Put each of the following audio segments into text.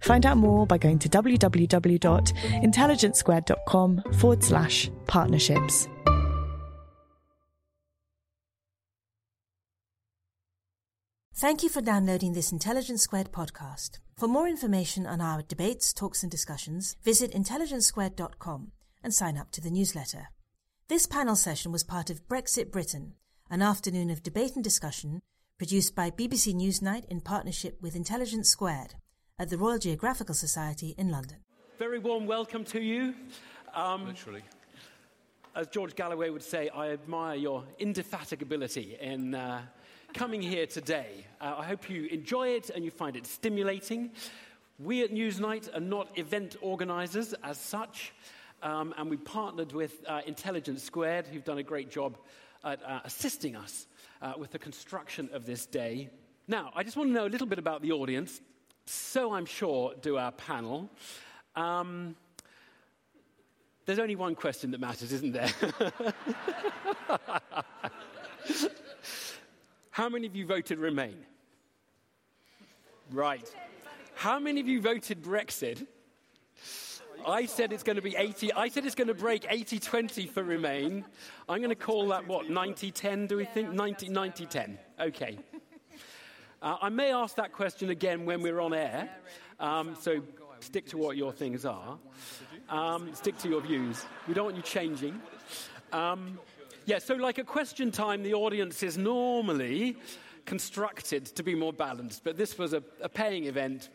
Find out more by going to www.intelligencesquared.com forward slash partnerships. Thank you for downloading this Intelligence Squared podcast. For more information on our debates, talks, and discussions, visit intelligencesquared.com and sign up to the newsletter. This panel session was part of Brexit Britain, an afternoon of debate and discussion produced by BBC Newsnight in partnership with Intelligence Squared at the Royal Geographical Society in London. Very warm welcome to you. Um, Literally. As George Galloway would say, I admire your indefatigability in uh, coming here today. Uh, I hope you enjoy it and you find it stimulating. We at Newsnight are not event organisers as such, um, and we partnered with uh, Intelligence Squared, who've done a great job at uh, assisting us uh, with the construction of this day. Now, I just want to know a little bit about the audience so I'm sure do our panel. Um, there's only one question that matters, isn't there? How many of you voted Remain? Right. How many of you voted Brexit? I said it's going to be 80. I said it's going to break 80 20 for Remain. I'm going to call that what, 90 10, do we think? 90 90 10. Okay. Uh, I may ask that question again when we're on air, um, so stick to what your things are. Um, stick to your views. We don't want you changing. Um, yeah, so like a question time, the audience is normally constructed to be more balanced, but this was a, a paying event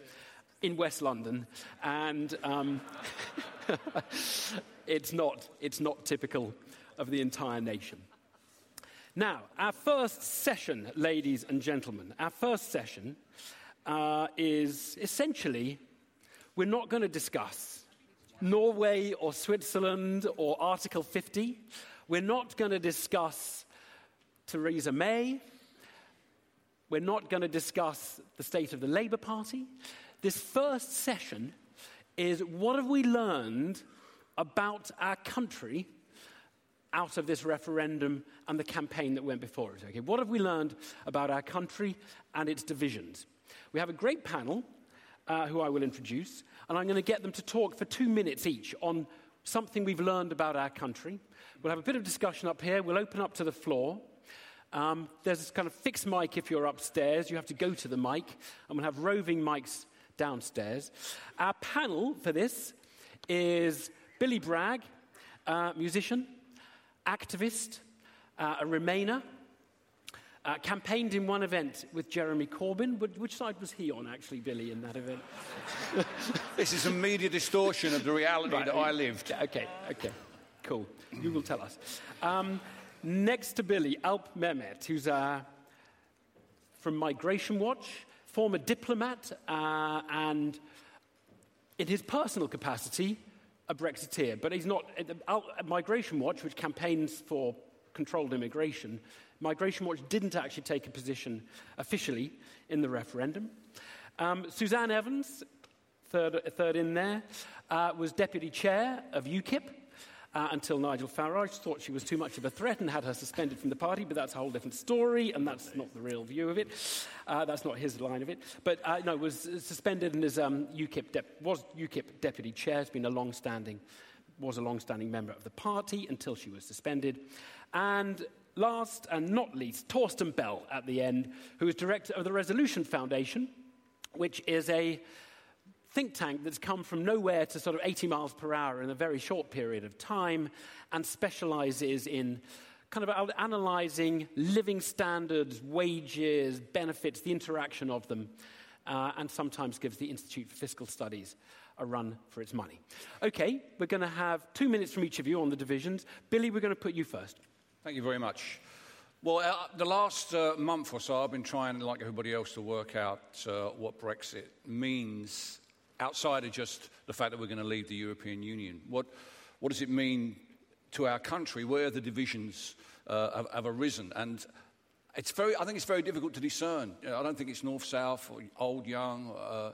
in West London, and um, it's, not, it's not typical of the entire nation. Now, our first session, ladies and gentlemen, our first session uh, is essentially we're not going to discuss Norway or Switzerland or Article 50. We're not going to discuss Theresa May. We're not going to discuss the state of the Labour Party. This first session is what have we learned about our country out of this referendum and the campaign that went before it. Okay, what have we learned about our country and its divisions? We have a great panel uh, who I will introduce, and I'm going to get them to talk for two minutes each on something we've learned about our country. We'll have a bit of discussion up here. We'll open up to the floor. Um, there's this kind of fixed mic if you're upstairs. You have to go to the mic, and we'll have roving mics downstairs. Our panel for this is Billy Bragg, uh, musician activist, uh, a Remainer, uh, campaigned in one event with Jeremy Corbyn. But which side was he on, actually, Billy, in that event? this is a media distortion of the reality right, that I lived. Okay, okay, cool. You will tell us. Um, next to Billy, Alp Mehmet, who's uh, from Migration Watch, former diplomat, uh, and in his personal capacity, a Brexiteer, but he's not. Migration Watch, which campaigns for controlled immigration, Migration Watch didn't actually take a position officially in the referendum. Um, Suzanne Evans, third, third in there, uh, was deputy chair of UKIP. Uh, until Nigel Farage thought she was too much of a threat and had her suspended from the party, but that's a whole different story, and that's not the real view of it. Uh, that's not his line of it. But uh, no, was suspended and is um, UKIP was UKIP deputy chair. Has been a long-standing, was a long-standing member of the party until she was suspended, and last and not least, Torsten Bell at the end, who is director of the Resolution Foundation, which is a think tank that's come from nowhere to sort of 80 miles per hour in a very short period of time and specializes in kind of analyzing living standards, wages, benefits, the interaction of them, uh, and sometimes gives the Institute for Fiscal Studies a run for its money. Okay, we're going to have two minutes from each of you on the divisions. Billy, we're going to put you first. Thank you very much. Well, uh, the last uh, month or so, I've been trying, like everybody else, to work out uh, what Brexit means outside of just the fact that we're going to leave the European Union. What, what does it mean to our country? Where the divisions uh, have, have, arisen? And it's very, I think it's very difficult to discern. I don't think it's north south or old young, uh,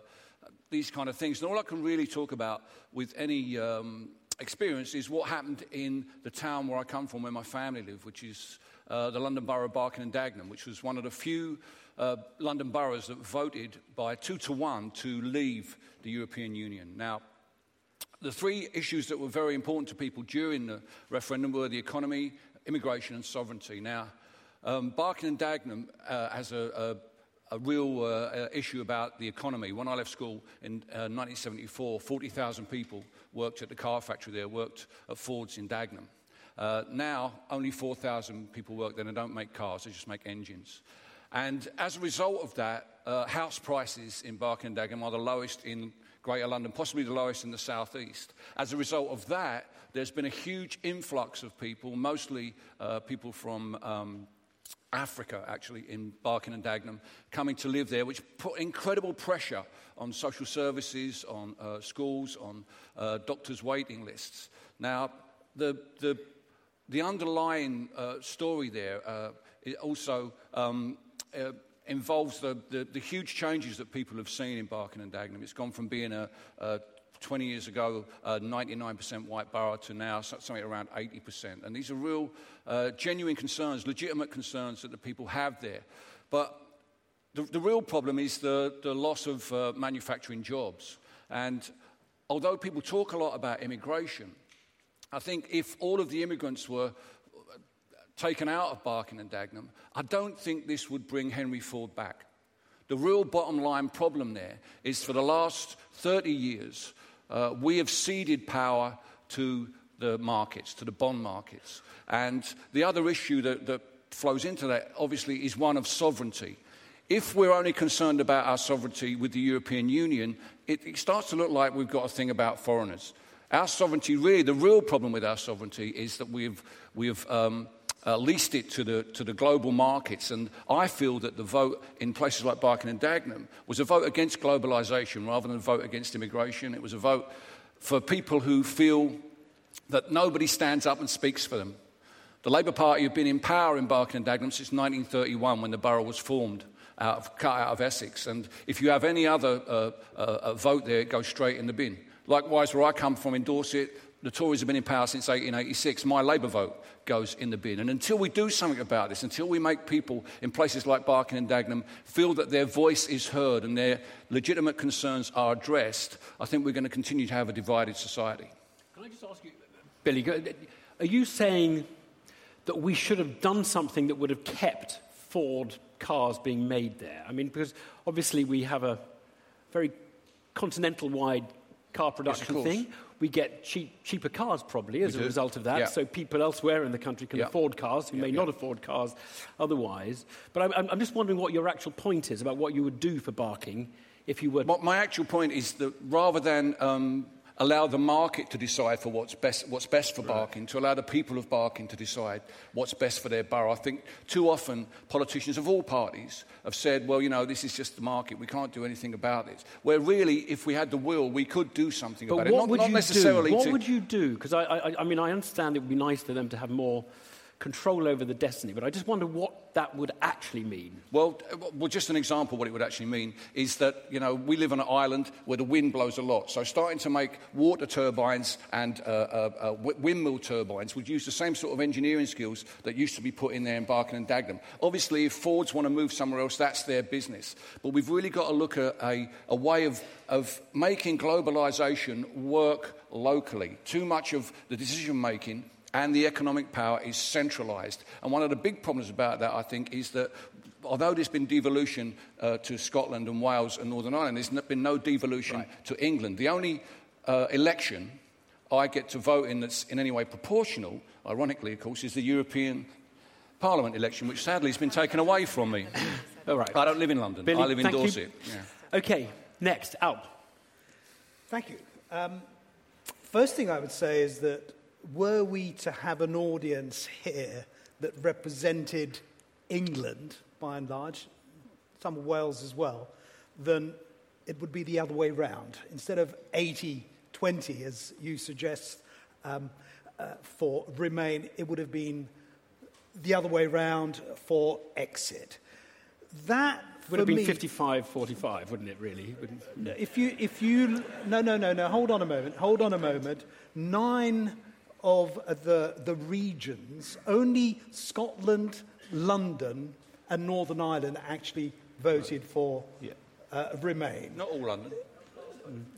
these kind of things. And all I can really talk about with any um, experience is what happened in the town where I come from, where my family live, which is uh, the London Borough of Barking and Dagenham, which was one of the few uh, London boroughs that voted by two to one to leave the European Union. Now, the three issues that were very important to people during the referendum were the economy, immigration, and sovereignty. Now, um, Barking and Dagenham uh, has a, a a real uh, issue about the economy. When I left school in uh, 1974, 40,000 people worked at the car factory there, worked at Ford's in Dagenham. Uh, now, only 4,000 people work there and don't make cars, they just make engines. And as a result of that, uh, house prices in Dagenham are the lowest in Greater London, possibly the lowest in the southeast. As a result of that, there's been a huge influx of people, mostly uh, people from um, Africa, actually, in Barking and Dagenham, coming to live there, which put incredible pressure on social services, on uh, schools, on uh, doctors' waiting lists. Now, the, the, the underlying uh, story there uh, also um, uh, involves the, the, the, huge changes that people have seen in Barking and Dagenham. It's gone from being a, a 20 years ago, uh, 99% white borough to now something around 80%. And these are real, uh, genuine concerns, legitimate concerns that the people have there. But the, the real problem is the, the loss of uh, manufacturing jobs. And although people talk a lot about immigration, I think if all of the immigrants were taken out of Barking and Dagenham, I don't think this would bring Henry Ford back. The real bottom line problem there is for the last 30 years, uh, we have ceded power to the markets, to the bond markets. And the other issue that, that flows into that, obviously, is one of sovereignty. If we're only concerned about our sovereignty with the European Union, it, it starts to look like we've got a thing about foreigners. Our sovereignty, really, the real problem with our sovereignty is that we've, we've um, uh, leased it to the, to the global markets. And I feel that the vote in places like Barking and Dagenham was a vote against globalization rather than a vote against immigration. It was a vote for people who feel that nobody stands up and speaks for them. The Labour Party have been in power in Barking and Dagenham since 1931 when the borough was formed. Out of, cut out of Essex. And if you have any other uh, uh, vote there, it goes straight in the bin. Likewise, where I come from in Dorset, the Tories have been in power since 1886. My Labour vote goes in the bin. And until we do something about this, until we make people in places like Barking and Dagenham feel that their voice is heard and their legitimate concerns are addressed, I think we're going to continue to have a divided society. Can I just ask you, Billy, are you saying that we should have done something that would have kept Ford cars being made there? I mean, because obviously we have a very continental wide car production yes, thing we get cheap, cheaper cars probably as a result of that. Yeah. So people elsewhere in the country can yeah. afford cars who yeah, may not afford cars otherwise. But I'm, I'm, just wondering what your actual point is about what you would do for Barking if you were. My actual point is that rather than um, allow the market to decide for what's best, what's best for Barking, to allow the people of Barking to decide what's best for their borough. I think too often politicians of all parties have said, well, you know, this is just the market, we can't do anything about it. Where really, if we had the will, we could do something but about what it. Not, would not you necessarily do? What to... would you do? Because I, I, I mean, I understand it would be nice for them to have more control over the destiny. But I just wonder what that would actually mean. Well, well, just an example what it would actually mean is that, you know, we live on an island where the wind blows a lot. So starting to make water turbines and uh, uh, uh, windmill turbines would use the same sort of engineering skills that used to be put in there in Barking and Dagenham. Obviously, if Fords want to move somewhere else, that's their business. But we've really got to look at a, a way of, of making globalisation work locally. Too much of the decision making and the economic power is centralised. And one of the big problems about that, I think, is that although there's been devolution uh, to Scotland and Wales and Northern Ireland, there's been no devolution right. to England. The only uh, election I get to vote in that's in any way proportional, ironically, of course, is the European Parliament election, which sadly has been taken away from me. All right. I don't live in London. Billy, I live in Dorset. Yeah. Okay, next, Alp. Thank you. Um, first thing I would say is that were we to have an audience here that represented England, by and large, some of Wales as well, then it would be the other way round. Instead of 80 20, as you suggest, um, uh, for Remain, it would have been the other way round for Exit. That would have been me, 55 45, wouldn't it, really? Wouldn't, if you, if you, no, no, no, no, hold on a moment, hold on a moment. Nine of the, the regions, only Scotland, London, and Northern Ireland actually voted for yeah. uh, Remain. Not all London.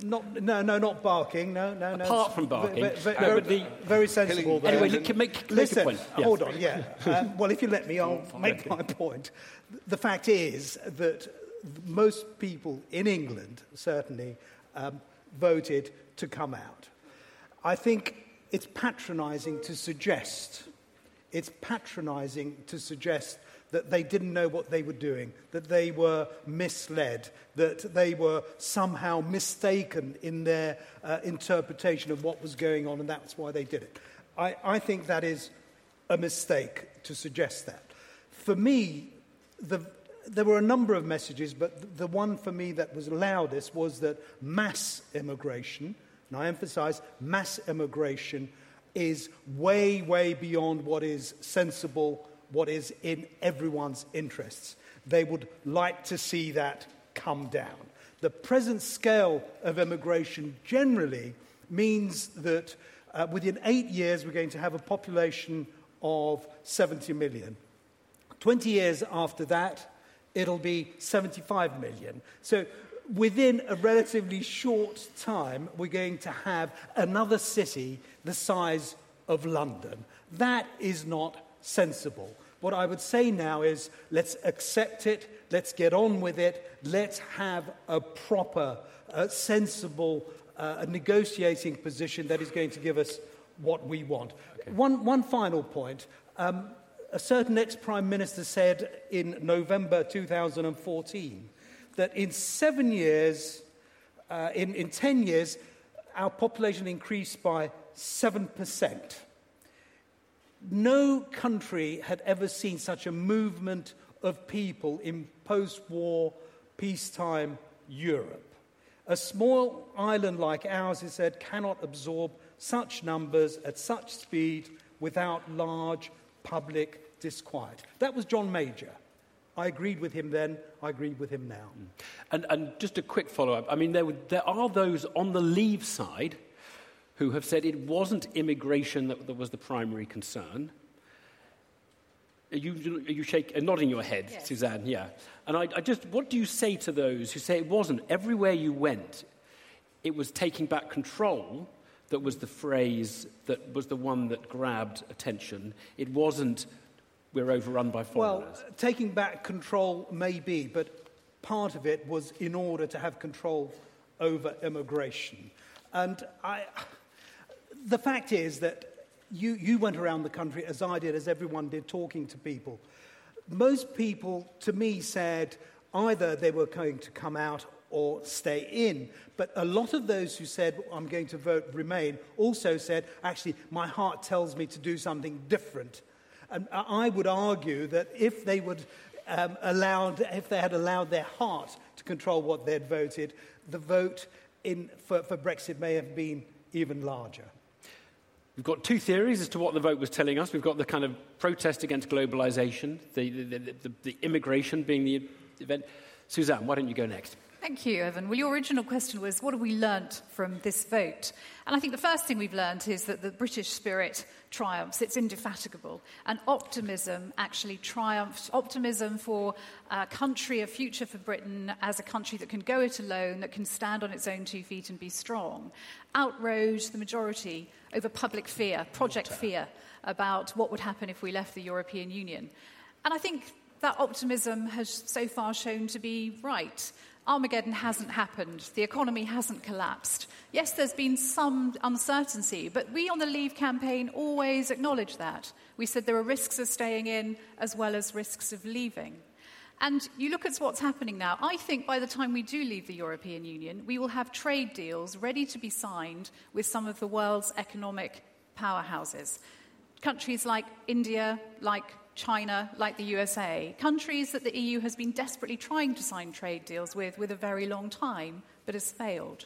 Not, no, no, not barking. No, no, no. Apart from barking, very, the, very sensible. Anyway, make, make listen. Point. Yeah. Hold on. Yeah. uh, well, if you let me, I'll make my point. The fact is that most people in England certainly um, voted to come out. I think it's patronizing to suggest, it's patronizing to suggest that they didn't know what they were doing, that they were misled, that they were somehow mistaken in their uh, interpretation of what was going on, and that's why they did it. I, I think that is a mistake to suggest that. For me, the, there were a number of messages, but the one for me that was loudest was that mass immigration and I emphasize mass immigration is way, way beyond what is sensible, what is in everyone's interests. They would like to see that come down. The present scale of immigration generally means that uh, within eight years we're going to have a population of 70 million. 20 years after that, it'll be 75 million. So within a relatively short time, we're going to have another city the size of London. That is not sensible. What I would say now is let's accept it, let's get on with it, let's have a proper, uh, sensible uh, negotiating position that is going to give us what we want. Okay. One, one final point. Um, a certain ex Prime Minister said in November 2014 that in seven years, uh, in, in 10 years, our population increased by 7%. No country had ever seen such a movement of people in post war, peacetime Europe. A small island like ours, he said, cannot absorb such numbers at such speed without large public disquiet. That was John Major. I agreed with him then, I agreed with him now. And, and just a quick follow up I mean, there, there are those on the leave side who have said it wasn't immigration that, that was the primary concern. Are you, are you shake, uh, nodding your head, yes. Suzanne? Yeah. And I, I just, what do you say to those who say it wasn't? Everywhere you went, it was taking back control that was the phrase that was the one that grabbed attention. It wasn't we're overrun by foreigners? Well, taking back control may be, but part of it was in order to have control over immigration. And I, the fact is that you, you went around the country, as I did, as everyone did, talking to people. Most people, to me, said either they were going to come out or stay in. But a lot of those who said, I'm going to vote Remain, also said, actually, my heart tells me to do something different. And I would argue that if they would um, allowed, if they had allowed their heart to control what they'd voted, the vote in, for, for Brexit may have been even larger. We've got two theories as to what the vote was telling us. We've got the kind of protest against globalization, the, the, the, the immigration being the event. Suzanne, why don't you go next? Thank you, Evan. Well, your original question was what have we learnt from this vote? And I think the first thing we've learnt is that the British spirit triumphs. It's indefatigable. And optimism actually triumphs. Optimism for a country, a future for Britain as a country that can go it alone, that can stand on its own two feet and be strong, outrode the majority over public fear, project fear, about what would happen if we left the European Union. And I think that optimism has so far shown to be right. Armageddon hasn't happened. The economy hasn't collapsed. Yes, there's been some uncertainty, but we on the Leave campaign always acknowledged that. We said there are risks of staying in as well as risks of leaving. And you look at what's happening now. I think by the time we do leave the European Union, we will have trade deals ready to be signed with some of the world's economic powerhouses. Countries like India, like China, like the USA, countries that the EU has been desperately trying to sign trade deals with with a very long time, but has failed.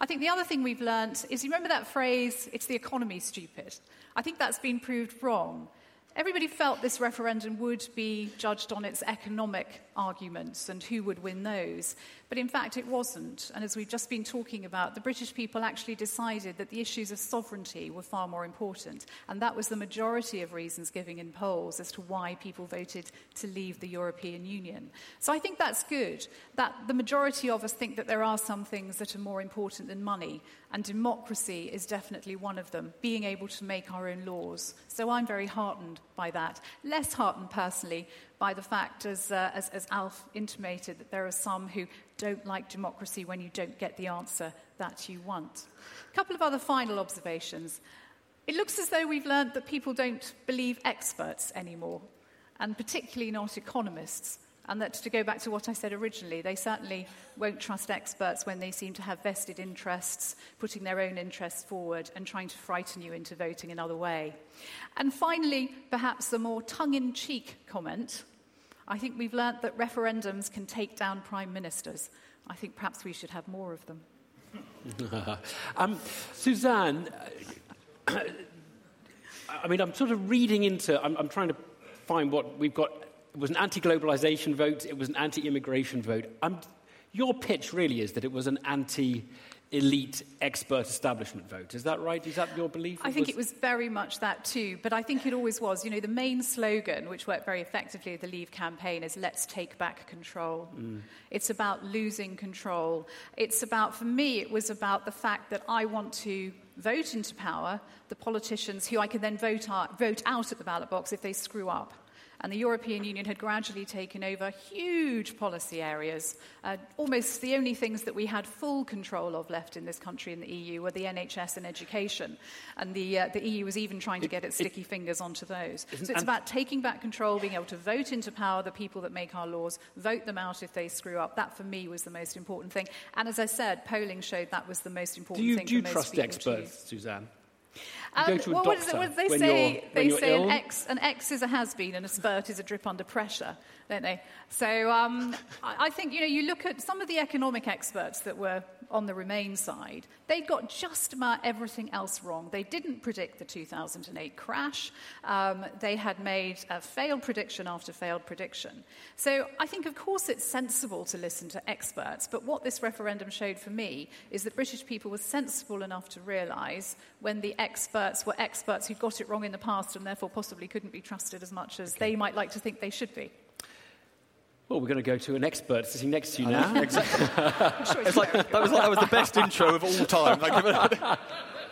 I think the other thing we've learnt is you remember that phrase, it's the economy, stupid? I think that's been proved wrong. Everybody felt this referendum would be judged on its economic arguments and who would win those. But in fact, it wasn't. And as we've just been talking about, the British people actually decided that the issues of sovereignty were far more important. And that was the majority of reasons given in polls as to why people voted to leave the European Union. So I think that's good, that the majority of us think that there are some things that are more important than money. And democracy is definitely one of them, being able to make our own laws. So I'm very heartened by that. Less heartened personally by the fact, as, uh, as, as as Alf intimated, that there are some who don't like democracy when you don't get the answer that you want. A couple of other final observations. It looks as though we've learned that people don't believe experts anymore, and particularly not economists. And that, to go back to what I said originally, they certainly won't trust experts when they seem to have vested interests, putting their own interests forward and trying to frighten you into voting another way. And finally, perhaps a more tongue in cheek comment I think we've learnt that referendums can take down prime ministers. I think perhaps we should have more of them. um, Suzanne, I mean, I'm sort of reading into, I'm, I'm trying to find what we've got. It was an anti globalization vote, it was an anti immigration vote. I'm, your pitch really is that it was an anti elite expert establishment vote. Is that right? Is that your belief? I think was... it was very much that too, but I think it always was. You know, the main slogan, which worked very effectively at the Leave campaign, is let's take back control. Mm. It's about losing control. It's about, for me, it was about the fact that I want to vote into power the politicians who I can then vote out, vote out at the ballot box if they screw up and the European Union had gradually taken over huge policy areas. Uh, almost the only things that we had full control of left in this country in the EU were the NHS and education. And the, uh, the EU was even trying to get its sticky it, fingers onto those. So it's about taking back control, being able to vote into power the people that make our laws, vote them out if they screw up. That, for me, was the most important thing. And as I said, polling showed that was the most important do you, thing. Do you trust experts, Suzanne? Um, well, what, it, what they say? They say an X, an X is a has been and a spurt is a drip under pressure, don't they? So um, I, I think, you know, you look at some of the economic experts that were on the Remain side, they got just about everything else wrong. They didn't predict the 2008 crash. Um, they had made a failed prediction after failed prediction. So I think, of course, it's sensible to listen to experts, but what this referendum showed for me is that British people were sensible enough to realise when the experts were experts who got it wrong in the past and therefore possibly couldn't be trusted as much as okay. they might like to think they should be. Well, we're going to go to an expert sitting next to you now. exactly. sure it's like, that, was like, that was the best intro of all time.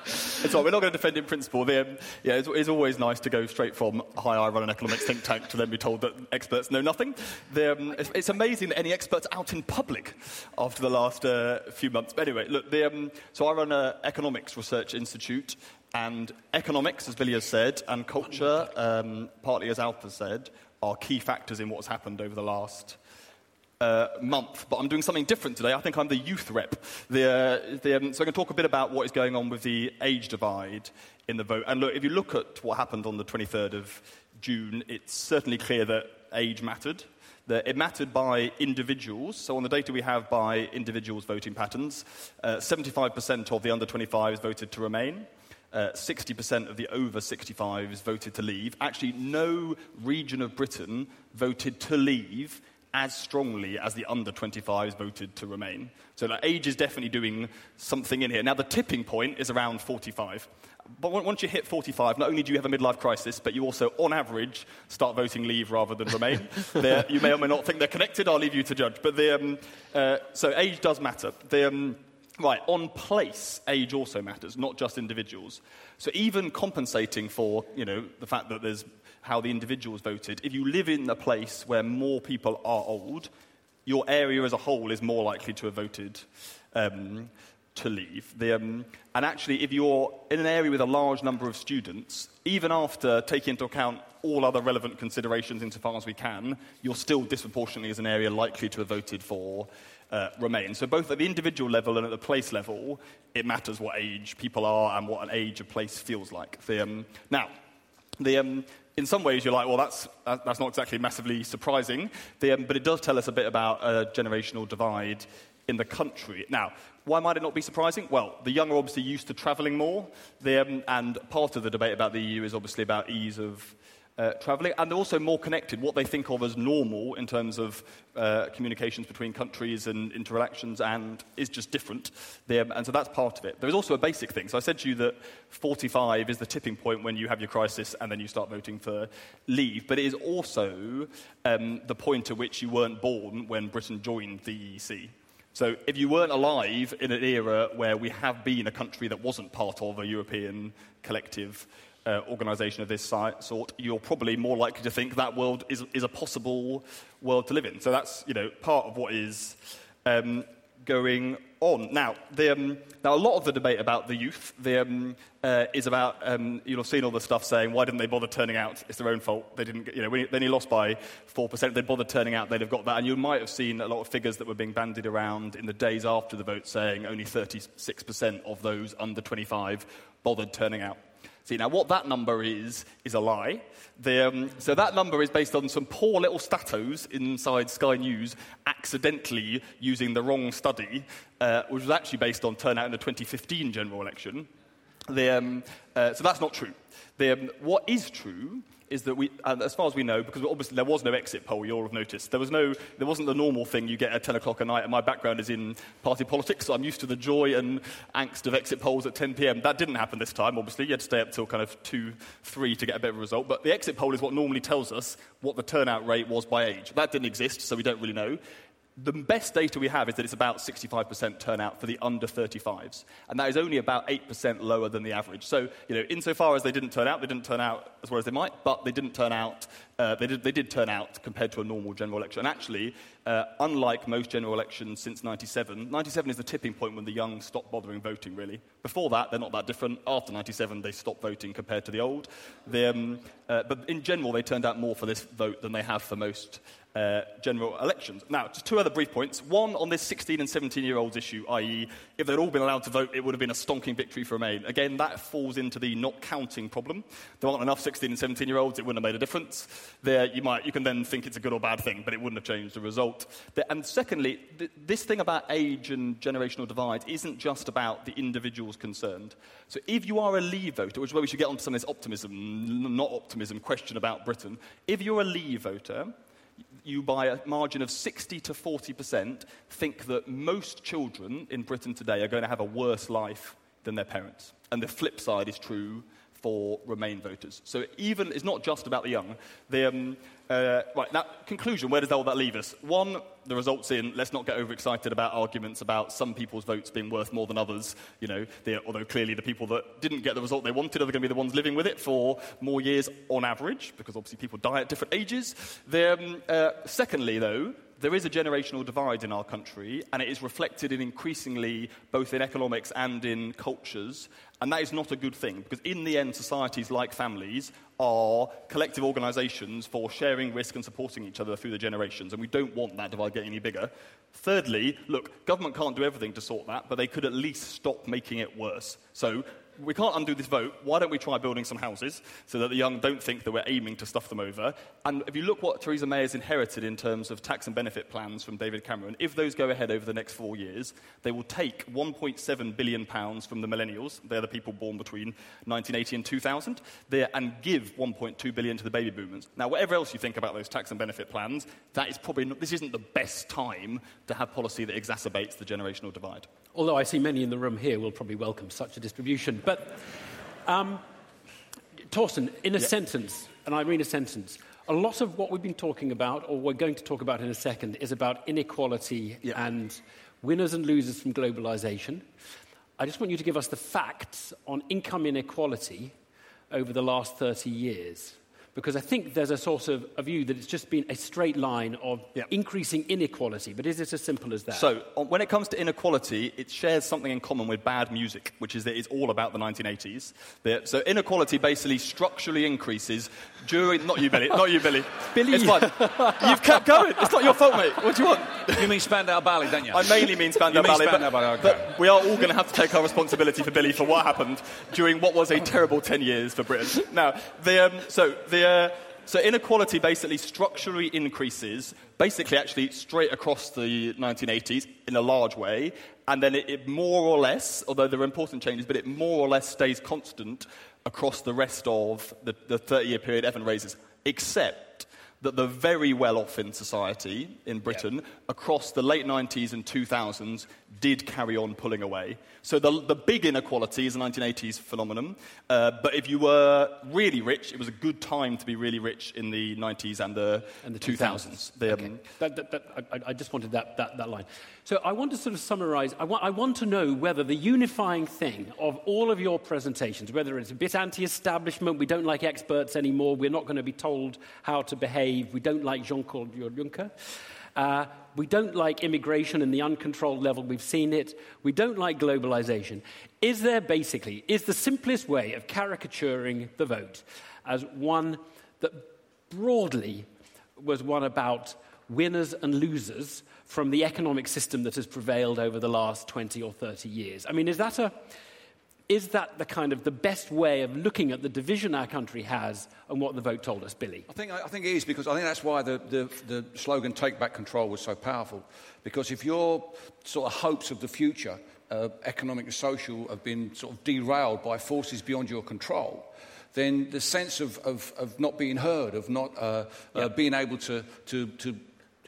it's all, we're not going to defend in principle. The, um, yeah, it's, it's, always nice to go straight from, hi, I run an economics think tank, to then be told that experts know nothing. The, um, it's, it's, amazing that any experts out in public after the last uh, few months. But anyway, look, the, um, so I run an economics research institute, and economics, as Billy's said, and culture, um, partly as Alpha said, are key factors in what's happened over the last uh, month. But I'm doing something different today. I think I'm the youth rep. The, uh, the, um, so I'm going to talk a bit about what is going on with the age divide in the vote. And look, if you look at what happened on the 23rd of June, it's certainly clear that age mattered. That it mattered by individuals. So, on the data we have by individuals' voting patterns, uh, 75% of the under 25s voted to remain. Uh, 60% of the over 65s voted to leave. Actually, no region of Britain voted to leave as strongly as the under 25s voted to remain. So that age is definitely doing something in here. Now, the tipping point is around 45. But once you hit 45, not only do you have a midlife crisis, but you also, on average, start voting leave rather than remain. you may or may not think they're connected. I'll leave you to judge. But the, um, uh, so age does matter. The, um, right, on place, age also matters, not just individuals. So even compensating for, you know, the fact that there's how the individuals voted, if you live in a place where more people are old, your area as a whole is more likely to have voted um, to leave. The, um, and actually, if you're in an area with a large number of students, even after taking into account all other relevant considerations insofar as we can, you're still disproportionately as an area likely to have voted for uh, remain. So both at the individual level and at the place level, it matters what age people are and what an age of place feels like. The, um, now, the, um, in some ways, you're like, well, that's, that's not exactly massively surprising, the, um, but it does tell us a bit about a generational divide in the country. Now, why might it not be surprising? Well, the young are obviously used to travelling more, um, and part of the debate about the EU is obviously about ease of uh, travelling, and they're also more connected. What they think of as normal in terms of uh, communications between countries and interactions and is just different. Um, and so that's part of it. There's also a basic thing. So I said to you that 45 is the tipping point when you have your crisis and then you start voting for leave. But it is also um, the point at which you weren't born when Britain joined the EEC. So if you weren't alive in an era where we have been a country that wasn't part of a European collective uh, organisation of this sort, you're probably more likely to think that world is, is a possible world to live in. So that's you know part of what is um, going on. Now, the, um, now, a lot of the debate about the youth the, um, uh, is about, um, you'll have seen all the stuff saying, why didn't they bother turning out? It's their own fault. They didn't, you know, when, then he lost by 4%. They'd bothered turning out, they'd have got that. And you might have seen a lot of figures that were being bandied around in the days after the vote saying only 36% of those under 25 bothered turning out. See, now what that number is, is a lie. The, um, so that number is based on some poor little statos inside Sky News accidentally using the wrong study, uh, which was actually based on turnout in the 2015 general election. The, um, uh, so that's not true. The, um, what is true is that we, as far as we know, because obviously there was no exit poll, you all have noticed, there, was no, there wasn't the normal thing you get at 10 o'clock at night, and my background is in party politics, so I'm used to the joy and angst of exit polls at 10 p.m. That didn't happen this time, obviously. You had to stay up till kind of 2, 3 to get a better result. But the exit poll is what normally tells us what the turnout rate was by age. That didn't exist, so we don't really know the best data we have is that it's about 65% turnout for the under 35s. And that is only about 8% lower than the average. So, you know, insofar as they didn't turn out, they didn't turn out as well as they might, but they didn't turn out, uh, they, did, they did turn out compared to a normal general election. And actually, uh, unlike most general elections since 97, 97 is the tipping point when the young stop bothering voting, really. Before that, they're not that different. After 97, they stopped voting compared to the old. The, um, uh, but in general, they turned out more for this vote than they have for most uh, general elections. Now, just two other brief points. One on this 16 and 17 year olds issue, i.e., if they'd all been allowed to vote, it would have been a stonking victory for Remain. Again, that falls into the not counting problem. There aren't enough 16 and 17 year olds, it wouldn't have made a difference. There, you, might, you can then think it's a good or bad thing, but it wouldn't have changed the result. And secondly, th- this thing about age and generational divide isn't just about the individuals concerned. So if you are a Leave voter, which is where we should get onto some of this optimism, not optimism, question about Britain, if you're a Leave voter, you, by a margin of 60 to 40%, think that most children in Britain today are going to have a worse life than their parents. And the flip side is true for Remain voters. So even it's not just about the young. The, um, uh, right now, conclusion. Where does all that leave us? One, the results in. Let's not get overexcited about arguments about some people's votes being worth more than others. You know, although clearly the people that didn't get the result they wanted are going to be the ones living with it for more years on average, because obviously people die at different ages. The, um, uh, secondly, though, there is a generational divide in our country, and it is reflected in increasingly both in economics and in cultures. And that is not a good thing, because in the end, societies like families are collective organisations for sharing risk and supporting each other through the generations, and we don't want that divide getting any bigger. Thirdly, look, government can't do everything to sort that, but they could at least stop making it worse. So we can't undo this vote. Why don't we try building some houses so that the young don't think that we're aiming to stuff them over? And if you look what Theresa May has inherited in terms of tax and benefit plans from David Cameron, if those go ahead over the next four years, they will take 1.7 billion pounds from the millennials. They're the people born between 1980 and 2000, there, and give 1.2 billion to the baby boomers. Now, whatever else you think about those tax and benefit plans, that is probably not, this isn't the best time to have policy that exacerbates the generational divide. Although I see many in the room here will probably welcome such a distribution. But, um, Torsten, in a Yeah. sentence, and I mean a sentence, a lot of what we've been talking about, or we're going to talk about in a second, is about inequality Yeah. and winners and losers from globalization. I just want you to give us the facts on income inequality over the last 30 years. Because I think there's a sort of a view that it's just been a straight line of Yeah. increasing inequality. But is it as simple as that? So, on, when it comes to inequality, it shares something in common with bad music, which is that it's all about the 1980s. The- so, inequality basically structurally increases during. Not you, Billy. Not you, Billy. Billy. It's fine. You've kept going. It's not your fault, mate. What do you want? You mean Spandau Ballet, don't you? I mainly mean Spandau You mean Ballet, Spandau but, Ballet, okay. but we are all going to have to take our responsibility for Billy for what happened during what was a terrible 10 years for Britain. Now, the, um, so, the, uh, so inequality basically structurally increases, basically actually straight across the 1980s in a large way, and then it, it more or less, although there are important changes, but it more or less stays constant across the rest of the, the 30-year period Evan raises, except that the very well off in society in Britain across the late 90s and 2000s did carry on pulling away. So the, the big inequality is a 1980s phenomenon. Uh, but if you were really rich, it was a good time to be really rich in the 90s and the, and the 2000s. The, um, okay. that, that, that, I, I just wanted that, that, that line. So I want to sort of summarize. I want, I want to know whether the unifying thing of all of your presentations, whether it's a bit anti establishment, we don't like experts anymore, we're not going to be told how to behave, we don't like Jean Claude Juncker. Uh, we don't like immigration and the uncontrolled level we've seen it. We don't like globalization. Is there basically, is the simplest way of caricaturing the vote as one that broadly was one about winners and losers from the economic system that has prevailed over the last 20 or 30 years? I mean, is that a. Is that the kind of the best way of looking at the division our country has and what the vote told us, Billy? I think, I think it is because I think that's why the, the, the slogan Take Back Control was so powerful. Because if your sort of hopes of the future, uh, economic and social, have been sort of derailed by forces beyond your control, then the sense of, of, of not being heard, of not uh, uh, being able to, to, to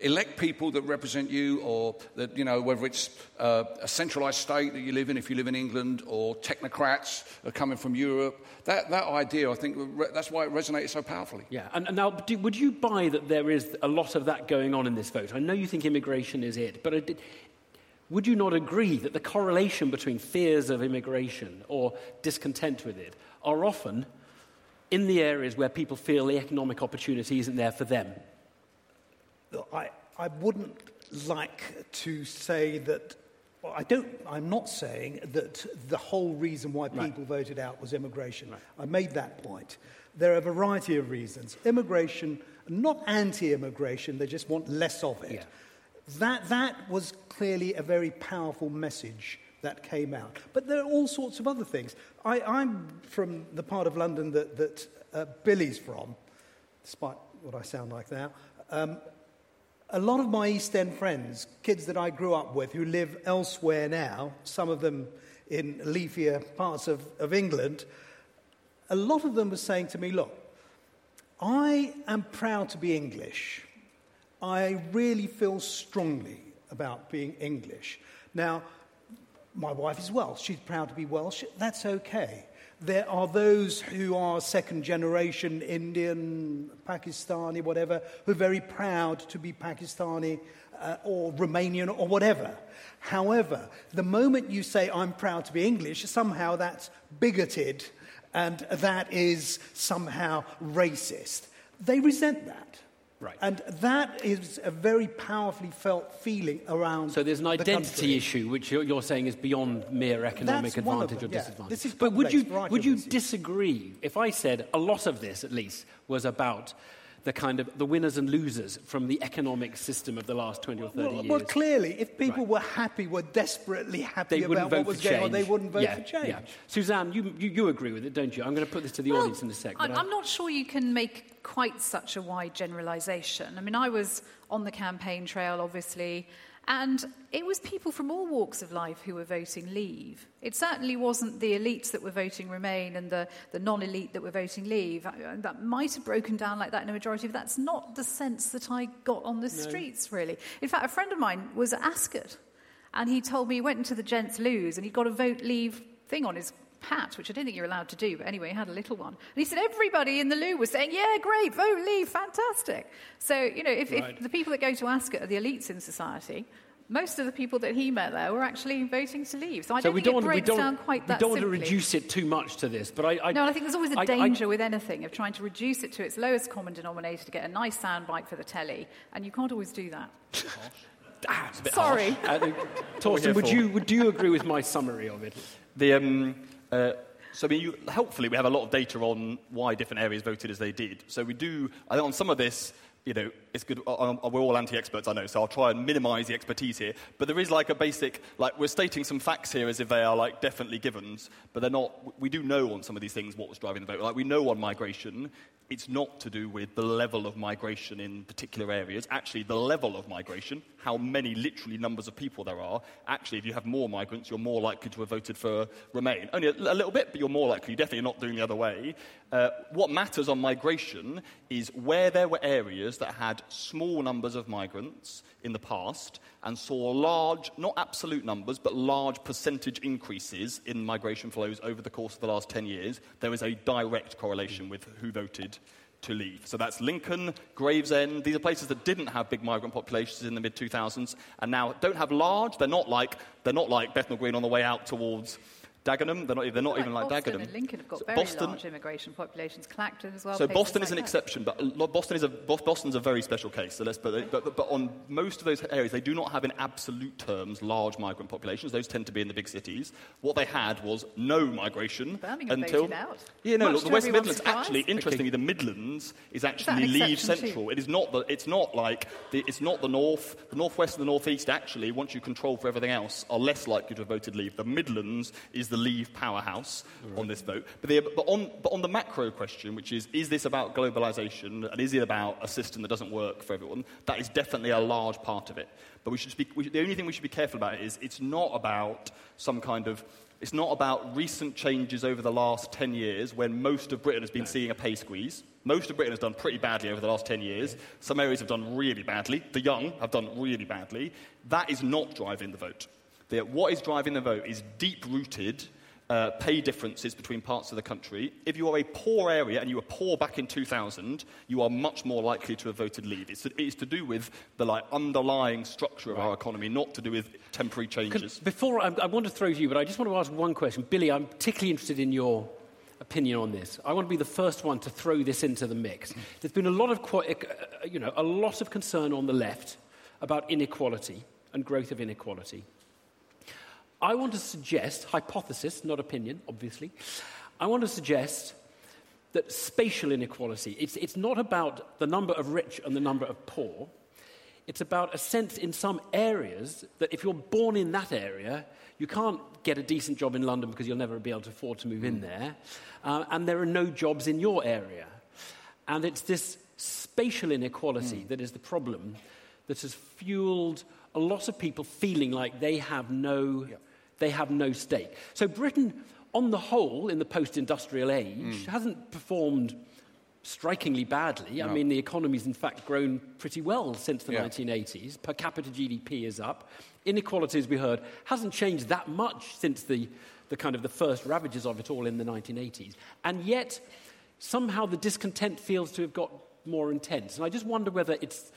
elect people that represent you, or that, you know, whether it's uh, a centralised state that you live in, if you live in England, or technocrats coming from Europe. That, that idea, I think, that's why it resonated so powerfully. Yeah, and, and now, do, would you buy that there is a lot of that going on in this vote? I know you think immigration is it, but I did, would you not agree that the correlation between fears of immigration or discontent with it are often in the areas where people feel the economic opportunity isn't there for them? I, I wouldn't like to say that. Well, I don't. I'm not saying that the whole reason why people Right. voted out was immigration. I made that point. There are a variety of reasons. Immigration, not anti-immigration. They just want less of it. Yeah. That that was clearly a very powerful message that came out. But there are all sorts of other things. I, I'm from the part of London that that uh, Billy's from, despite what I sound like now. Um, a lot of my East End friends, kids that I grew up with who live elsewhere now, some of them in leafier parts of, of England, a lot of them were saying to me, Look, I am proud to be English. I really feel strongly about being English. Now, my wife is Welsh. She's proud to be Welsh. That's okay. There are those who are second generation Indian, Pakistani, whatever, who are very proud to be Pakistani uh, or Romanian or whatever. However, the moment you say, I'm proud to be English, somehow that's bigoted and that is somehow racist. They resent that. Right. And that is a very powerfully felt feeling around. So there's an identity country. issue which you're, you're saying is beyond mere economic That's advantage or them, yeah. disadvantage. This is but would you, would you disagree if I said a lot of this, at least, was about the kind of the winners and losers from the economic system of the last 20 or 30 well, years. Well, clearly, if people right. were happy, were desperately happy they about what was going on, they wouldn't vote yeah, for change. Yeah. Suzanne, you, you, you, agree with it, don't you? I'm going to put this to the well, audience in a second. I'm, I'm not sure you can make quite such a wide generalisation. I mean, I was on the campaign trail, obviously, and it was people from all walks of life who were voting Leave. It certainly wasn't the elites that were voting Remain and the, the non elite that were voting Leave. That might have broken down like that in a majority, but that's not the sense that I got on the no. streets, really. In fact, a friend of mine was at Ascot, and he told me he went into the gents' loos and he got a vote Leave thing on his hat, which I don't think you're allowed to do, but anyway, he had a little one. And he said everybody in the loo was saying, yeah, great, vote leave, fantastic. So, you know, if, right. if the people that go to Ascot are the elites in society, most of the people that he met there were actually voting to leave. So I so don't think don't, it breaks down quite that We don't simply. want to reduce it too much to this, but I... I no, I think there's always a I, danger I, with anything of trying to reduce it to its lowest common denominator to get a nice soundbite for the telly, and you can't always do that. ah, Sorry. Uh, Torsten, would you, would do you agree with my summary of it? The... Um, uh, so, I mean, you, helpfully, we have a lot of data on why different areas voted as they did. So, we do, I think on some of this, you know, it's good. Uh, uh, we're all anti-experts, I know, so I'll try and minimize the expertise here. But there is like a basic, like we're stating some facts here as if they are like definitely givens, but they're not. We do know on some of these things what was driving the vote. Like we know on migration, it's not to do with the level of migration in particular areas. Actually, the level of migration, how many literally numbers of people there are. Actually, if you have more migrants, you're more likely to have voted for Remain. Only a, a little bit, but you're more likely. You're definitely not doing the other way. Uh, what matters on migration is where there were areas that had small numbers of migrants in the past and saw large, not absolute numbers, but large percentage increases in migration flows over the course of the last 10 years, there is a direct correlation with who voted to leave. So that's Lincoln, Gravesend. These are places that didn't have big migrant populations in the mid 2000s and now don't have large. They're not like, they're not like Bethnal Green on the way out towards Dagenham, they're not, they're not even like Boston Dagenham. Lincoln have got so very Boston, large immigration populations. Clacton as well. So Boston is like an that. exception, but Boston is a, Boston's a very special case. So but, but, but, on most of those areas, they do not have in absolute terms large migrant populations. Those tend to be in the big cities. What they had was no migration Birmingham until... Yeah, no, look, the West Midlands, actually, interestingly, the Midlands is actually is leave central. Too? It is not, the, it's not like, the, it's not the north, the northwest and the northeast actually, once you control for everything else, are less likely to have voted leave. The Midlands is the leave powerhouse right. on this vote. But, the, but, on, but on the macro question, which is, is this about globalization and is it about a system that doesn't work for everyone? That is definitely a large part of it. But we should we, the only thing we should be careful about is it's not about some kind of it's not about recent changes over the last 10 years when most of Britain has been seeing a pay squeeze. Most of Britain has done pretty badly over the last 10 years. Some areas have done really badly. The young have done really badly. That is not driving the vote. The, what is driving the vote is deep rooted uh, pay differences between parts of the country. If you are a poor area and you were poor back in 2000, you are much more likely to have voted Leave. It's, it's to do with the like, underlying structure of right. our economy, not to do with temporary changes. Can, before, I, I want to throw to you, but I just want to ask one question. Billy, I'm particularly interested in your opinion on this. I want to be the first one to throw this into the mix. There's been a lot of, uh, you know, a lot of concern on the left about inequality and growth of inequality. I want to suggest, hypothesis, not opinion, obviously, I want to suggest that spatial inequality, it's, it's not about the number of rich and the number of poor. It's about a sense in some areas that if you're born in that area, you can't get a decent job in London because you'll never be able to afford to move mm. in there. Uh, and there are no jobs in your area. And it's this spatial inequality mm. that is the problem that has fueled a lot of people feeling like they have no they have no stake. So Britain, on the whole, in the post industrial age, mm. hasn't performed strikingly badly. No. I mean, the economy's in fact grown pretty well since the yeah. 1980s. Per capita GDP is up. Inequality, as we heard, hasn't changed that much since the, the kind of the first ravages of it all in the 1980s. And yet, somehow the discontent feels to have got more intense. And I just wonder whether it's,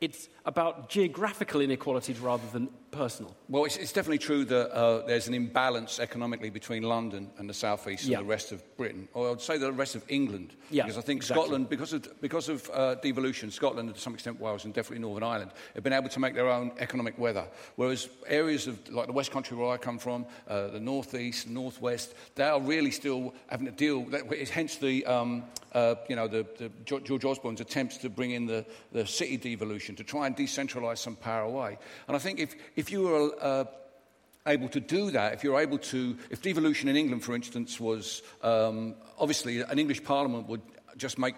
it's about geographical inequalities rather than personal. Well, it's, it's definitely true that uh, there's an imbalance economically between London and the southeast Yeah. and the rest of Britain, or I would say the rest of England. Yeah, because I think exactly. Scotland, because of, because of uh, devolution, Scotland and to some extent Wales and definitely Northern Ireland, have been able to make their own economic weather. Whereas areas of like the West Country where I come from, uh, the northeast, northwest, they are really still having to deal. That, hence the um, uh, you know the, the George George Osborne's attempts to bring in the, the city devolution to try and decentralise some power away. And I think if if you were uh, able to do that, if you're able to, if devolution in England, for instance, was um, obviously an English Parliament would just make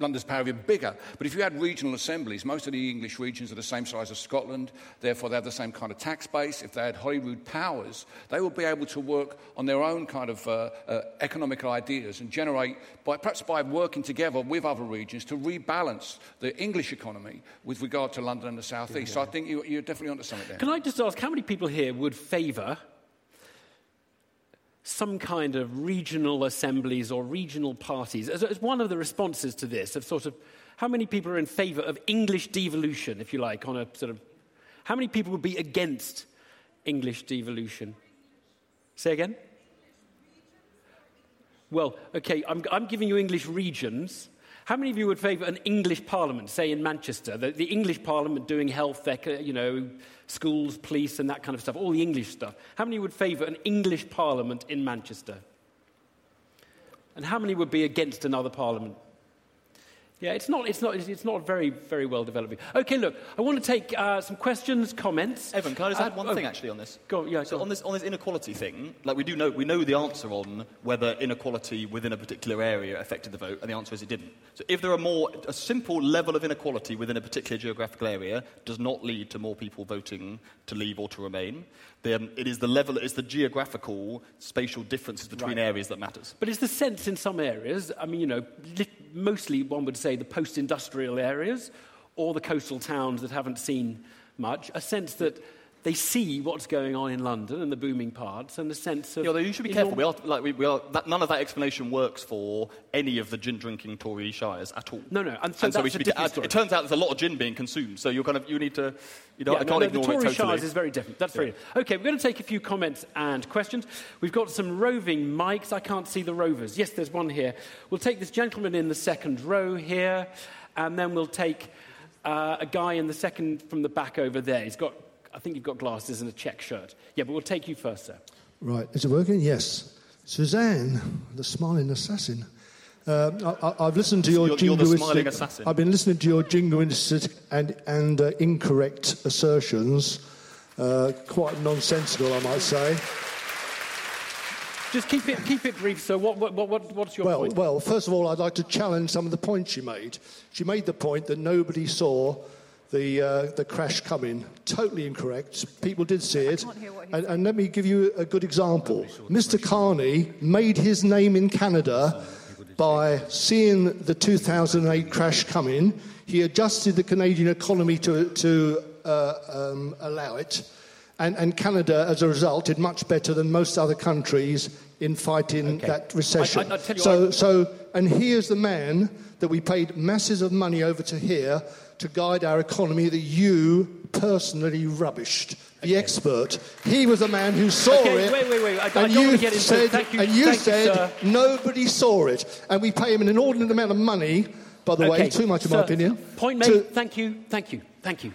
London's power even bigger. But if you had regional assemblies, most of the English regions are the same size as Scotland, therefore they have the same kind of tax base. If they had Holyrood powers, they would be able to work on their own kind of uh, uh, economic ideas and generate, by, perhaps by working together with other regions, to rebalance the English economy with regard to London and the South East. So I think you, you're definitely onto something there. Can I just ask how many people here would favour some kind of regional assemblies or regional parties as, as one of the responses to this? Of sort of how many people are in favour of English devolution, if you like, on a sort of how many people would be against English devolution? Say again? Well, okay, I'm, I'm giving you English regions. How many of you would favour an English parliament, say in Manchester? The, the English parliament doing health, you know, schools, police, and that kind of stuff, all the English stuff. How many would favour an English parliament in Manchester? And how many would be against another parliament? Yeah, it's not, it's not, it's not very, very well developed. Okay, look, I want to take uh, some questions, comments. Evan, can I just Uh, add one oh, thing actually on this? Go on, yeah, So go on this on this inequality thing, like we do know we know the answer on whether inequality within a particular area affected the vote, and the answer is it didn't. So if there are more a simple level of inequality within a particular geographical area does not lead to more people voting to leave or to remain. Then it is the level, it's the geographical spatial differences between areas that matters. But it's the sense in some areas, I mean, you know, mostly one would say the post industrial areas or the coastal towns that haven't seen much, a sense that they see what's going on in London and the booming parts and the sense of. Yeah, although you should be careful. We are, like, we, we are, that, none of that explanation works for any of the gin drinking Tory shires at all. No, no, and so we that's a should be, different it, story. it turns out there's a lot of gin being consumed, so you're kind of, you need to, you know, Yeah, I can't no, ignore the Tory it totally. Shires is very different. That's very okay. We're going to take a few comments and questions. We've got some roving mics. I can't see the rovers. Yes, there's one here. We'll take this gentleman in the second row here, and then we'll take uh, a guy in the second from the back over there. He's got, I think you've got glasses and a check shirt. Yeah, but we'll take you first, sir. Right, is it working? Yes. Suzanne, the smiling assassin. Um, I, I, I've listened to your You're- you're the smiling assassin. I've been listening to your jingoistic and, and uh, incorrect assertions. Uh, quite nonsensical, I might say. Just keep it, keep it brief. So, what, what, what, what's your Well, point? well, first of all, I'd like to challenge some of the points she made. She made the point that nobody saw the, uh, the crash coming. Totally incorrect. People did see it. can't hear what he's And, and let me give you a good example. Mr. Carney made his name in Canada by seeing the 2008 crash coming. He adjusted the Canadian economy to, to uh, um, allow it. And, and Canada, as a result, did much better than most other countries in fighting Okay. that recession. I- I- I tell you so, what- so, and here's the man that we paid masses of money over to here to guide our economy that you personally rubbished. The expert. He was a man who saw Okay, it. wait, wait, wait. I- I and don't you wanna get into- said, thank you, and you thank you, said sir. nobody saw it. And we pay him an inordinate amount of money, by the way, too much in sir, my opinion. Point made. to- Thank you, thank you, thank you.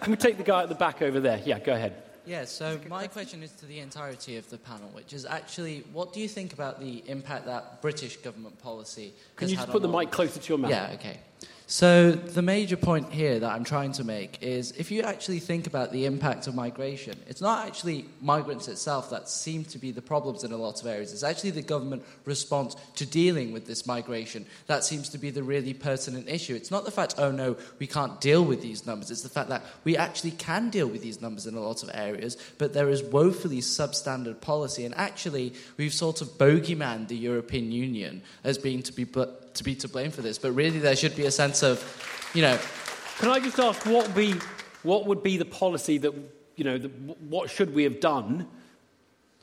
Can we take the guy at the back over there? Yeah, go ahead. Yeah, so my question is to the entirety of the panel, which is actually, what do you think about the impact that British government policy Can you just put the mic closer to your mouth? Yeah, okay. So the major point here that I'm trying to make is if you actually think about the impact of migration, it's not actually migrants itself that seem to be the problems in a lot of areas. It's actually the government response to dealing with this migration that seems to be the really pertinent issue. It's not the fact, oh no, we can't deal with these numbers. It's the fact that we actually can deal with these numbers in a lot of areas, but there is woefully substandard policy. And actually, we've sort of bogeyman the European Union as being to be to be to blame for this. But really, there should be a sense of, you know, Can I just ask what be what would be the policy that you know the, what should we have done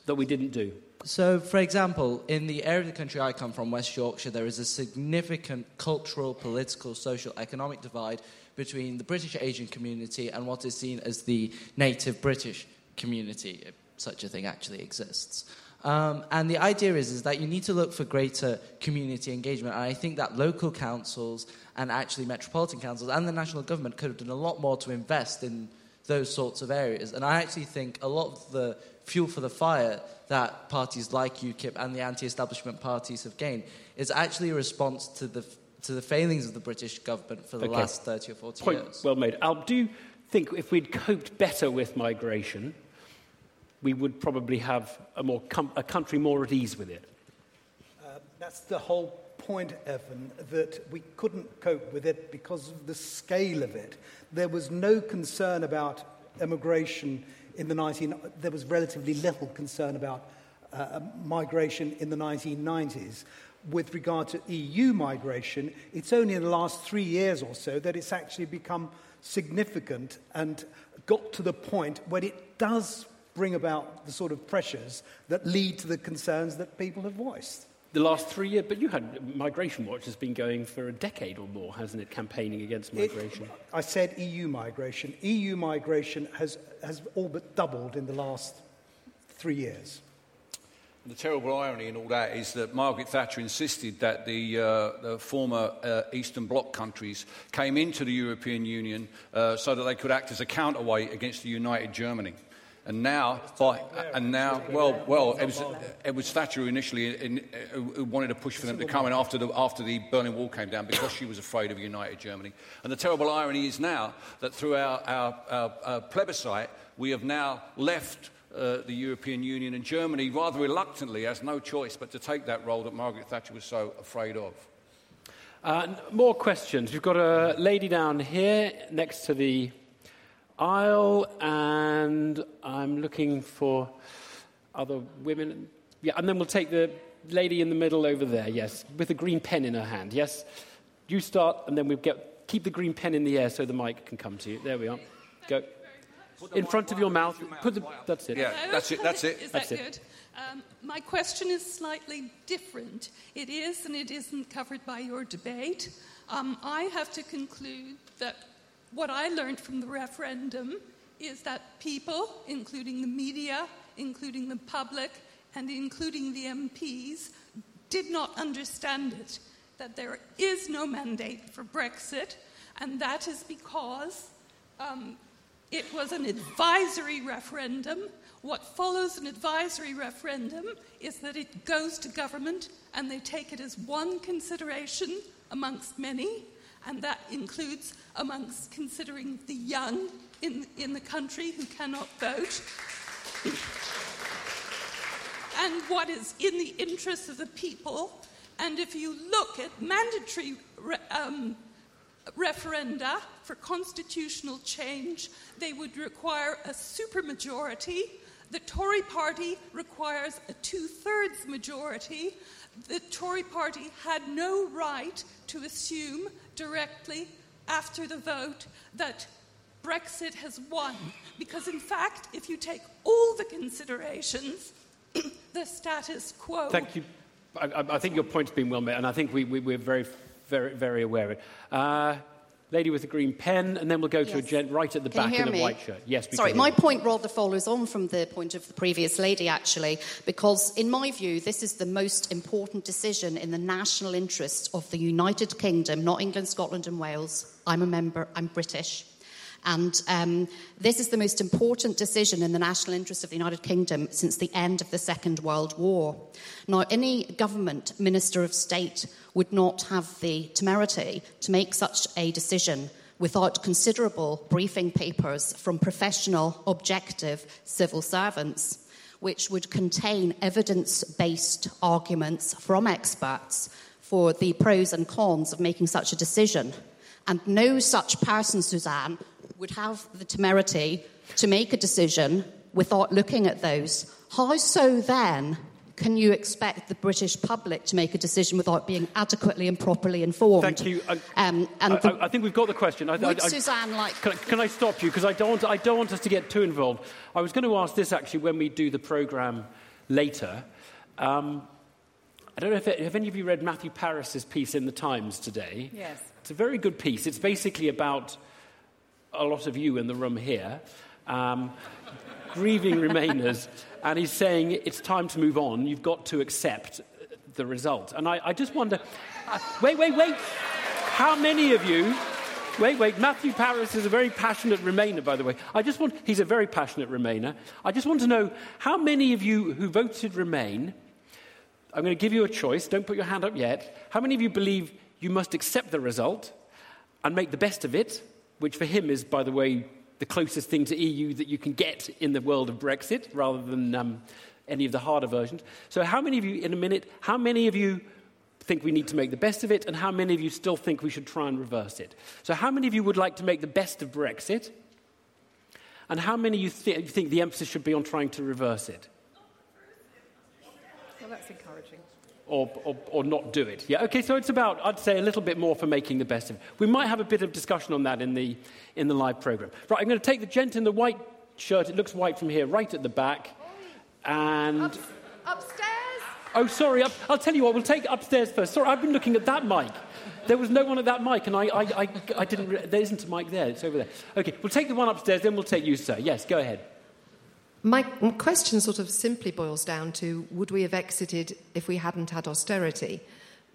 that we didn't do? So, for example, in the area of the country I come from, West Yorkshire, there is a significant cultural, political, social, economic divide between the British Asian community and what is seen as the native British community, if such a thing actually exists. Um, and the idea is, is that you need to look for greater community engagement. And I think that local councils and actually metropolitan councils and the national government could have done a lot more to invest in those sorts of areas. And I actually think a lot of the fuel for the fire that parties like UKIP and the anti establishment parties have gained is actually a response to the, to the failings of the British government for the okay. last 30 or 40 Point years. Well made. Alp, do you think if we'd coped better with migration, we would probably have a, more com- a country more at ease with it. Uh, that's the whole point, Evan, that we couldn't cope with it because of the scale of it. There was no concern about immigration in the 19... There was relatively little concern about uh, migration in the 1990s. With regard to EU migration, it's only in the last three years or so that it's actually become significant and got to the point where it does bring about the sort of pressures that lead to the concerns that people have voiced. The last three years, but you had Migration Watch has been going for a decade or more, hasn't it, campaigning against migration? It, I said EU migration. EU migration has, has all but doubled in the last three years. The terrible irony in all that is that Margaret Thatcher insisted that the, uh, the former uh, Eastern Bloc countries came into the European Union uh, so that they could act as a counterweight against the united Germany. And now, by, and now, well, well, it was, it was Thatcher who initially in, who wanted to push for them to come in after the, after the Berlin Wall came down because she was afraid of united Germany. And the terrible irony is now that through our, our, our, our plebiscite, we have now left uh, the European Union and Germany rather reluctantly has no choice but to take that role that Margaret Thatcher was so afraid of. Uh, more questions. We've got a lady down here next to the aisle, and I'm looking for other women. Yeah, and then we'll take the lady in the middle over there, yes, with a green pen in her hand, yes. You start, and then we get keep the green pen in the air so the mic can come to you. There we are. Go. In front of your mouth. Put the, that's it. Yeah, that's it. That's it. Is that's that it. good? Um, my question is slightly different. It is and it isn't covered by your debate. Um, I have to conclude that what I learned from the referendum is that people, including the media, including the public, and including the MPs, did not understand it. That there is no mandate for Brexit, and that is because um, it was an advisory referendum. What follows an advisory referendum is that it goes to government and they take it as one consideration amongst many, and that includes amongst considering the young in, in the country who cannot vote. and what is in the interests of the people. And if you look at mandatory re- um, referenda for constitutional change, they would require a supermajority. The Tory party requires a two thirds majority. The Tory party had no right to assume directly after the vote that Brexit has won. Because, in fact, if you take all the considerations, the status quo. Thank you. I, I, think your point's been well made, and I think we, we, we're very, very, very aware of it. Uh, lady with a green pen, and then we'll go to yes. a gent right at the can back in a white shirt. Yes, Sorry, my point rather follows on from the point of the previous lady, actually, because in my view, this is the most important decision in the national interest of the United Kingdom, not England, Scotland, and Wales. I'm a member, I'm British. And um, this is the most important decision in the national interest of the United Kingdom since the end of the Second World War. Now, any government minister of state would not have the temerity to make such a decision without considerable briefing papers from professional, objective civil servants, which would contain evidence based arguments from experts for the pros and cons of making such a decision. And no such person, Suzanne, would have the temerity to make a decision without looking at those. How so then can you expect the British public to make a decision without being adequately and properly informed? Thank you. I, um, and I, the, I, think we've got the question. I, would Suzanne like? Can, can, I stop you because I don't want I don't want us to get too involved. I was going to ask this actually when we do the program later. Um, I don't know if, have any of you read Matthew Parris's piece in the Times today. Yes. It's a very good piece. It's basically about a lot of you in the room here, um, grieving Remainers, and he's saying it's time to move on. You've got to accept the result. And I, I just wonder uh, wait, wait, wait. How many of you Wait, wait. Matthew Parris is a very passionate Remainer, by the way. I just want, he's a very passionate Remainer. I just want to know how many of you who voted Remain, I'm going to give you a choice, don't put your hand up yet. How many of you believe you must accept the result and make the best of it, which for him is, by the way, the closest thing to EU that you can get in the world of Brexit rather than um, any of the harder versions? So, how many of you, in a minute, how many of you think we need to make the best of it, and how many of you still think we should try and reverse it? So, how many of you would like to make the best of Brexit? And how many of you th- think the emphasis should be on trying to reverse it? Well, that's encouraging. Or, or, or, not do it. Yeah, okay, so it's about, I'd say, a little bit more for making the best of it. We might have a bit of discussion on that in the, in the live program. Right, I'm going to take the gent in the white shirt, it looks white from here, right at the back. And. Up, upstairs? Oh, sorry. I'll tell you what. We'll take upstairs first. Sorry, I've been looking at that mic. There was no one at that mic, and I, I, I, I didn't. Re- there isn't a mic there. It's over there. Okay, we'll take the one upstairs. Then we'll take you, sir. Yes, go ahead. My question sort of simply boils down to: Would we have exited if we hadn't had austerity?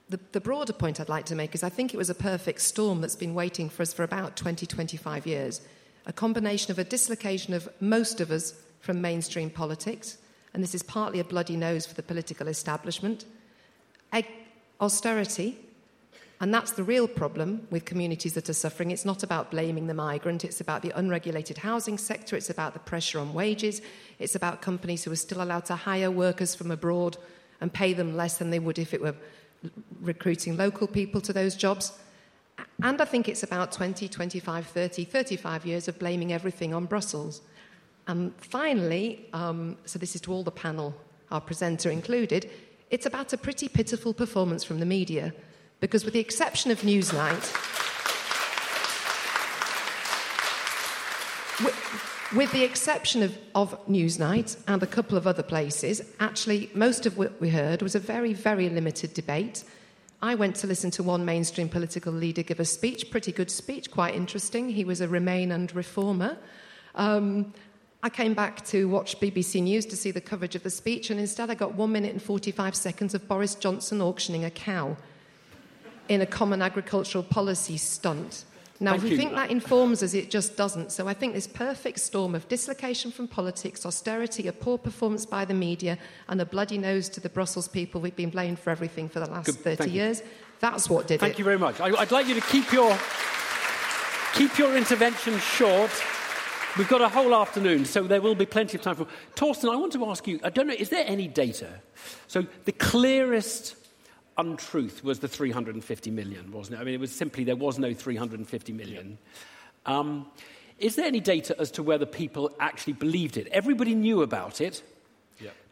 The, the broader point I'd like to make is I think it was a perfect storm that's been waiting for us for about 20, 25 years. A combination of a dislocation of most of us from mainstream politics and this is partly a bloody nose for the political establishment. austerity, and that's the real problem with communities that are suffering. It's not about blaming the migrant, it's about the unregulated housing sector, it's about the pressure on wages, it's about companies who are still allowed to hire workers from abroad and pay them less than they would if it were recruiting local people to those jobs. And I think it's about 20, 25, 30, 35 years of blaming everything on Brussels. And finally, um, so this is to all the panel, our presenter included, it's about a pretty pitiful performance from the media, because with the exception of Newsnight, with, with the exception of, of Newsnight and a couple of other places, actually, most of what we heard was a very, very limited debate. I went to listen to one mainstream political leader give a speech, pretty good speech, quite interesting. He was a Remain and Reformer. Um, I came back to watch BBC News to see the coverage of the speech, and instead I got one minute and 45 seconds of Boris Johnson auctioning a cow in a common agricultural policy stunt. Now, Thank if we you. think that informs us, it just doesn't. So I think this perfect storm of dislocation from politics, austerity, a poor performance by the media, and a bloody nose to the Brussels people we've been blamed for everything for the last Good. 30 Thank years, you. that's what did Thank it. Thank you very much. I, would like you to keep your, keep your intervention short. We've got a whole afternoon, so there will be plenty of time for. Torsten, I want to ask you I don't know, is there any data? So the clearest untruth was the 350 million, wasn't it? I mean, it was simply there was no 350 million. Um, is there any data as to whether people actually believed it? Everybody knew about it.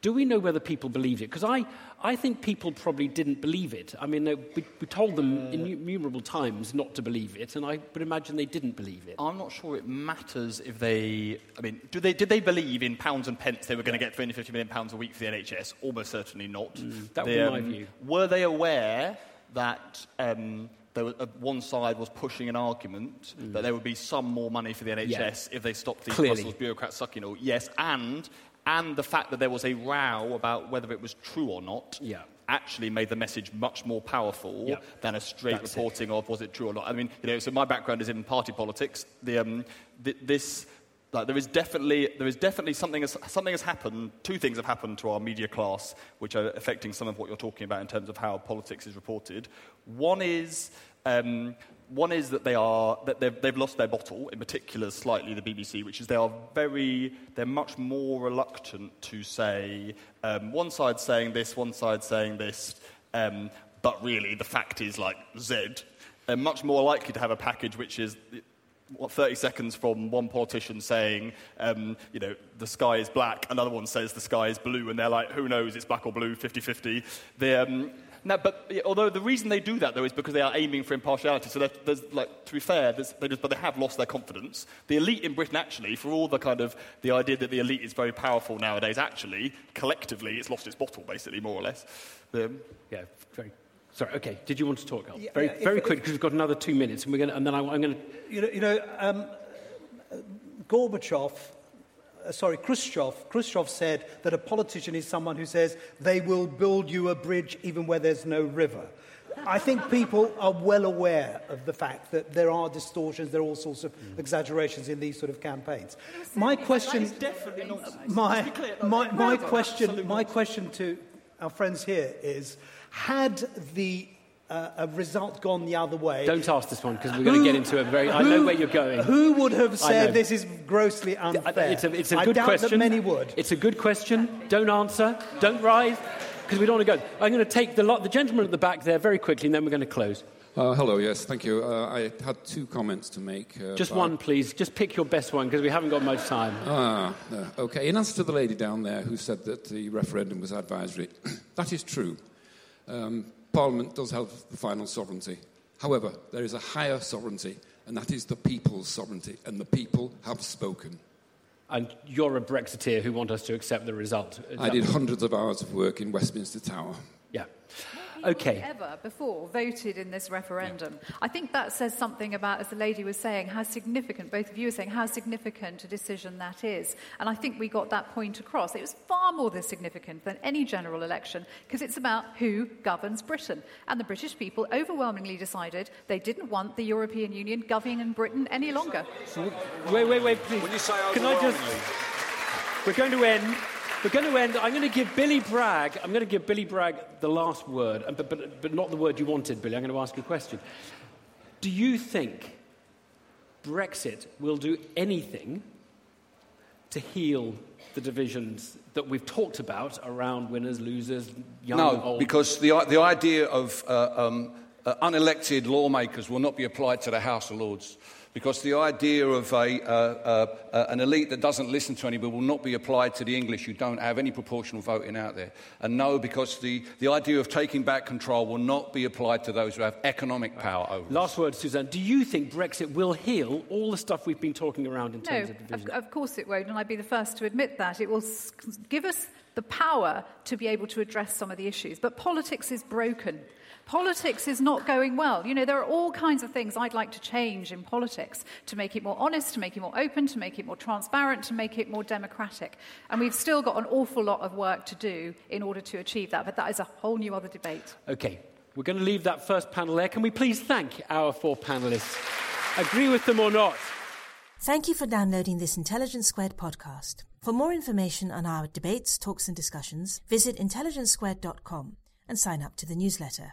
Do we know whether people believed it? Because I, I think people probably didn't believe it. I mean, we, we told them uh, innumerable times not to believe it, and I would imagine they didn't believe it. I'm not sure it matters if they. I mean, do they, did they believe in pounds and pence they were going to get 350 million pounds a week for the NHS? Almost certainly not. Mm, that would be my um, view. Were they aware that. Um, was, uh, one side was pushing an argument mm. that there would be some more money for the NHS yeah. if they stopped these Clearly. Brussels bureaucrats sucking all. Yes, and and the fact that there was a row about whether it was true or not yeah. actually made the message much more powerful yeah. than a straight That's reporting it. of was it true or not. I mean, you know, so my background is in party politics. The, um, th- this, like, there is definitely, there is definitely something, has, something has happened, two things have happened to our media class which are affecting some of what you're talking about in terms of how politics is reported. One is um, one is that they are that they've, they've lost their bottle, in particular, slightly the BBC, which is they are very they're much more reluctant to say um, one side saying this, one side saying this, um, but really the fact is like Z. They're much more likely to have a package which is what, 30 seconds from one politician saying, um, you know, the sky is black, another one says the sky is blue, and they're like, who knows, it's black or blue, 50 50. Um, Now, but although the reason they do that, though, is because they are aiming for impartiality. So there's, like, to be fair, they just, but they have lost their confidence. The elite in Britain, actually, for all the kind of the idea that the elite is very powerful nowadays, actually, collectively, it's lost its bottle, basically, more or less. Um, yeah, very. Sorry. Okay. Did you want to talk? Yeah, very, yeah, very if- quick, because we've got another two minutes, and we're going to, and then I, I'm going to. You know, you know um, Gorbachev, uh, sorry, Khrushchev, Khrushchev said that a politician is someone who says they will build you a bridge even where there's no river. I think people are well aware of the fact that there are distortions, there are all sorts of exaggerations in these sort of campaigns. My question, my, Let's be clear, no, my, my question, my question to our friends here is: Had the uh, a result gone the other way? Don't ask this one because we're going to get into a very. I know where you're going. Who would have said this is grossly unfair? It's a, it's a I good doubt question. that many would. It's a good question. Don't answer. Don't rise, because we don't want to go. I'm going to take the, lot, the gentleman at the back there very quickly, and then we're going to close. Uh, hello, yes, thank you. Uh, I had two comments to make. Uh, Just one, please. Just pick your best one, because we haven't got much time. Ah, uh, okay. In answer to the lady down there who said that the referendum was advisory, that is true. Um, Parliament does have the final sovereignty. However, there is a higher sovereignty, and that is the people's sovereignty, and the people have spoken. And you're a Brexiteer who want us to accept the result. I did hundreds of hours of work in Westminster Tower. Yeah. Okay. ever before voted in this referendum. I think that says something about, as the lady was saying, how significant, both of you were saying, how significant a decision that is. And I think we got that point across. It was far more this significant than any general election because it's about who governs Britain. And the British people overwhelmingly decided they didn't want the European Union governing Britain any longer. Wait, wait, wait, please. When you say Can I just. We're going to end. We're going to end. I'm going to give Billy Bragg. I'm going to give Billy Bragg the last word, but, but, but not the word you wanted, Billy. I'm going to ask you a question. Do you think Brexit will do anything to heal the divisions that we've talked about around winners, losers, young, no, old? because the, the idea of uh, um, uh, unelected lawmakers will not be applied to the House of Lords. Because the idea of a, uh, uh, uh, an elite that doesn't listen to anybody will not be applied to the English who don't have any proportional voting out there. And no, because the, the idea of taking back control will not be applied to those who have economic power over. us. Last word, Suzanne. Do you think Brexit will heal all the stuff we've been talking around in No, terms of of, division? of course it won't, and I'd be the first to admit that. It will give us the power to be able to address some of the issues. But politics is broken. Politics is not going well. You know, there are all kinds of things I'd like to change in politics to make it more honest, to make it more open, to make it more transparent, to make it more democratic. And we've still got an awful lot of work to do in order to achieve that. But that is a whole new other debate. Okay, we're going to leave that first panel there. Can we please thank our four panelists? Agree with them or not? Thank you for downloading this Intelligence Squared podcast. For more information on our debates, talks, and discussions, visit intelligencesquared.com and sign up to the newsletter.